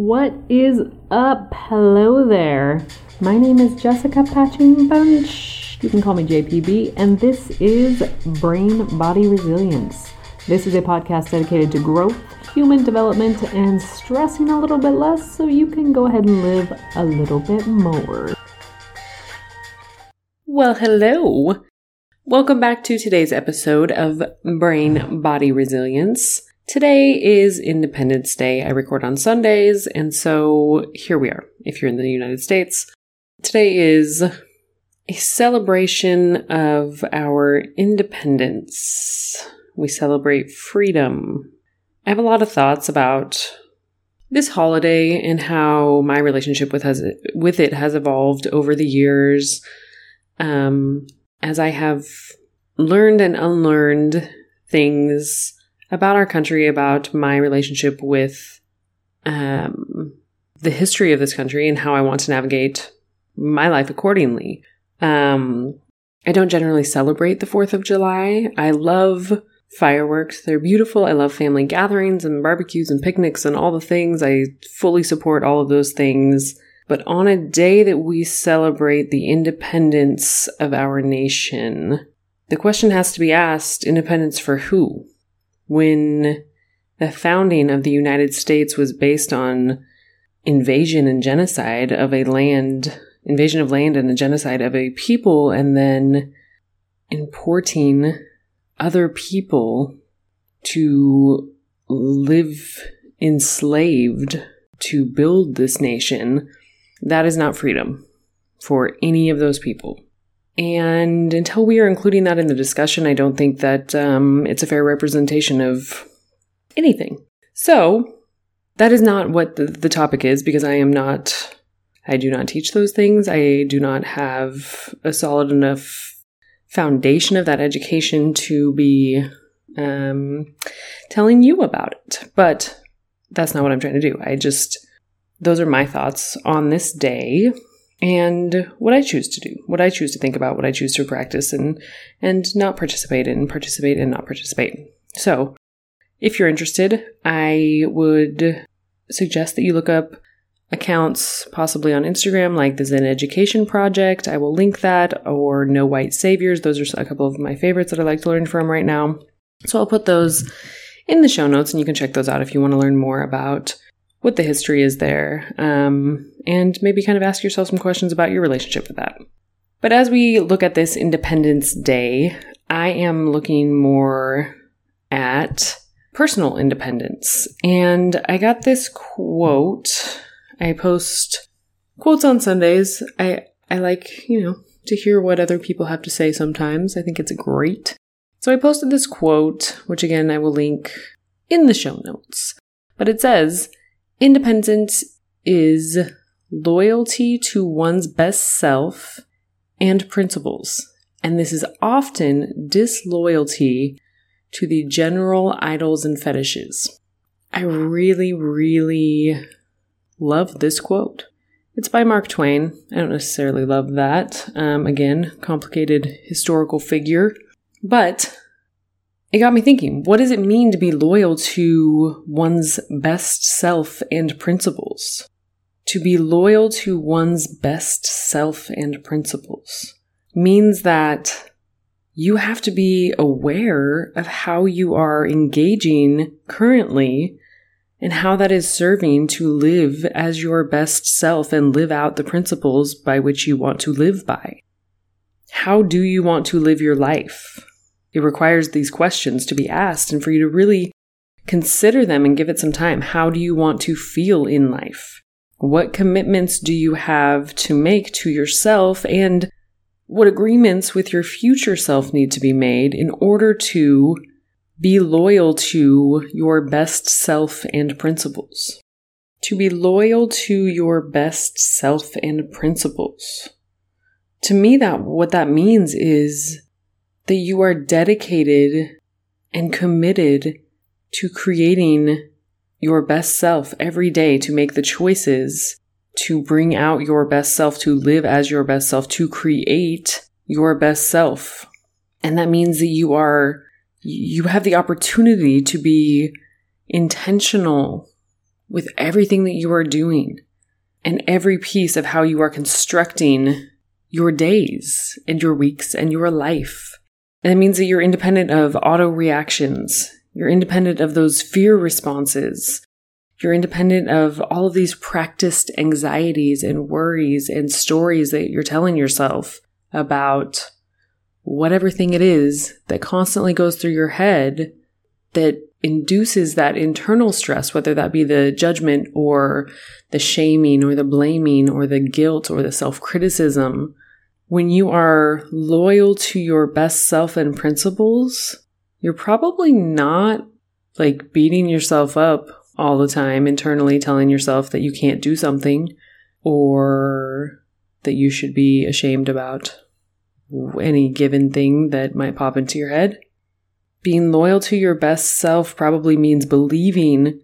What is up? Hello there. My name is Jessica Patching Bunch. You can call me JPB, and this is Brain Body Resilience. This is a podcast dedicated to growth, human development, and stressing a little bit less so you can go ahead and live a little bit more. Well, hello. Welcome back to today's episode of Brain Body Resilience. Today is Independence Day. I record on Sundays, and so here we are. If you're in the United States, today is a celebration of our independence. We celebrate freedom. I have a lot of thoughts about this holiday and how my relationship with has with it has evolved over the years. Um, as I have learned and unlearned things about our country, about my relationship with um, the history of this country, and how I want to navigate my life accordingly. Um, I don't generally celebrate the 4th of July. I love fireworks. They're beautiful. I love family gatherings and barbecues and picnics and all the things. I fully support all of those things. But on a day that we celebrate the independence of our nation, the question has to be asked independence for who? When the founding of the United States was based on invasion and genocide of a land, invasion of land and a genocide of a people, and then importing other people to live enslaved to build this nation, that is not freedom for any of those people. And until we are including that in the discussion, I don't think that um, it's a fair representation of anything. So, that is not what the, the topic is because I am not, I do not teach those things. I do not have a solid enough foundation of that education to be um, telling you about it. But that's not what I'm trying to do. I just, those are my thoughts on this day and what I choose to do, what I choose to think about, what I choose to practice and and not participate in, participate and not participate. So, if you're interested, I would suggest that you look up accounts possibly on Instagram like the Zinn Education Project. I will link that or No White Saviors. Those are a couple of my favorites that I like to learn from right now. So I'll put those in the show notes and you can check those out if you want to learn more about what the history is there, um, and maybe kind of ask yourself some questions about your relationship with that. But as we look at this Independence Day, I am looking more at personal independence. And I got this quote. I post quotes on Sundays. I, I like, you know, to hear what other people have to say sometimes. I think it's great. So I posted this quote, which again I will link in the show notes. But it says, Independence is loyalty to one's best self and principles, and this is often disloyalty to the general idols and fetishes. I really, really love this quote. It's by Mark Twain. I don't necessarily love that. Um, again, complicated historical figure. But it got me thinking what does it mean to be loyal to one's best self and principles? To be loyal to one's best self and principles means that you have to be aware of how you are engaging currently and how that is serving to live as your best self and live out the principles by which you want to live by. How do you want to live your life? It requires these questions to be asked and for you to really consider them and give it some time. How do you want to feel in life? What commitments do you have to make to yourself and what agreements with your future self need to be made in order to be loyal to your best self and principles? To be loyal to your best self and principles. To me, that what that means is that you are dedicated and committed to creating your best self every day to make the choices to bring out your best self, to live as your best self, to create your best self. And that means that you are, you have the opportunity to be intentional with everything that you are doing and every piece of how you are constructing your days and your weeks and your life. And it means that you're independent of auto reactions. You're independent of those fear responses. You're independent of all of these practiced anxieties and worries and stories that you're telling yourself about whatever thing it is that constantly goes through your head that induces that internal stress, whether that be the judgment or the shaming or the blaming or the guilt or the self criticism. When you are loyal to your best self and principles, you're probably not like beating yourself up all the time internally, telling yourself that you can't do something or that you should be ashamed about any given thing that might pop into your head. Being loyal to your best self probably means believing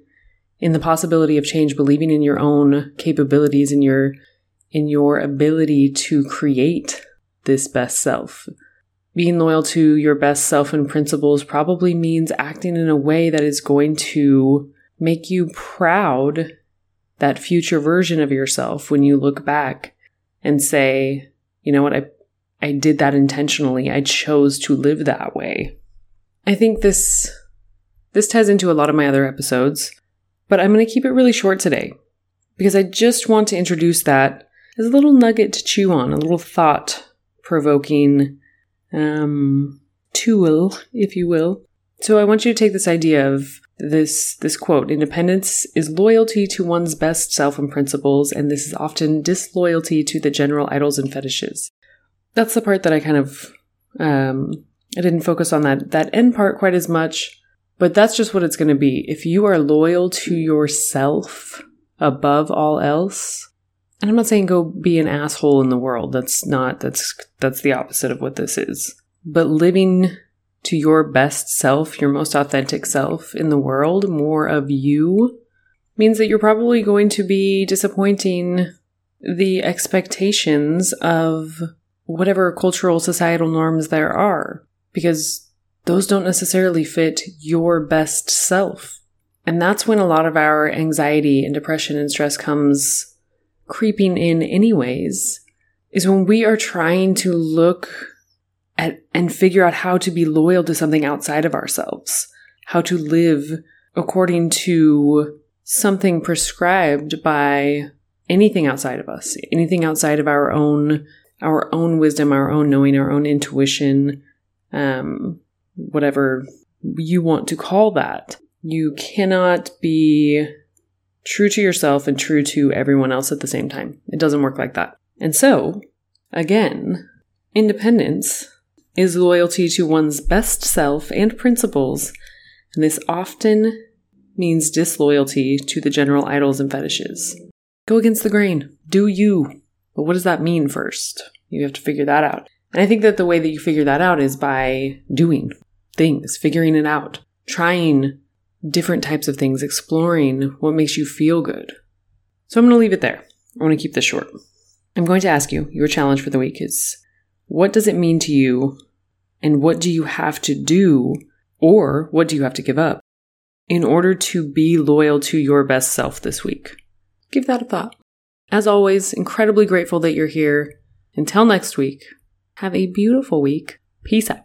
in the possibility of change, believing in your own capabilities and your in your ability to create this best self. Being loyal to your best self and principles probably means acting in a way that is going to make you proud that future version of yourself when you look back and say, you know what, I I did that intentionally. I chose to live that way. I think this this ties into a lot of my other episodes, but I'm going to keep it really short today because I just want to introduce that as a little nugget to chew on, a little thought provoking um, tool, if you will. So I want you to take this idea of this this quote independence is loyalty to one's best self and principles and this is often disloyalty to the general idols and fetishes that's the part that i kind of um, I didn't focus on that that end part quite as much, but that's just what it's going to be. If you are loyal to yourself above all else, and I'm not saying go be an asshole in the world. That's not that's that's the opposite of what this is. But living to your best self, your most authentic self in the world, more of you means that you're probably going to be disappointing the expectations of whatever cultural societal norms there are because those don't necessarily fit your best self. And that's when a lot of our anxiety and depression and stress comes creeping in, anyways, is when we are trying to look at and figure out how to be loyal to something outside of ourselves, how to live according to something prescribed by anything outside of us, anything outside of our own our own wisdom, our own knowing, our own intuition, um, whatever you want to call that. You cannot be true to yourself and true to everyone else at the same time. It doesn't work like that. And so, again, independence is loyalty to one's best self and principles, and this often means disloyalty to the general idols and fetishes. Go against the grain. Do you. But what does that mean first? You have to figure that out. And I think that the way that you figure that out is by doing things, figuring it out, trying different types of things, exploring what makes you feel good. So I'm going to leave it there. I want to keep this short. I'm going to ask you your challenge for the week is what does it mean to you and what do you have to do or what do you have to give up in order to be loyal to your best self this week? Give that a thought. As always, incredibly grateful that you're here. Until next week, have a beautiful week. Peace out.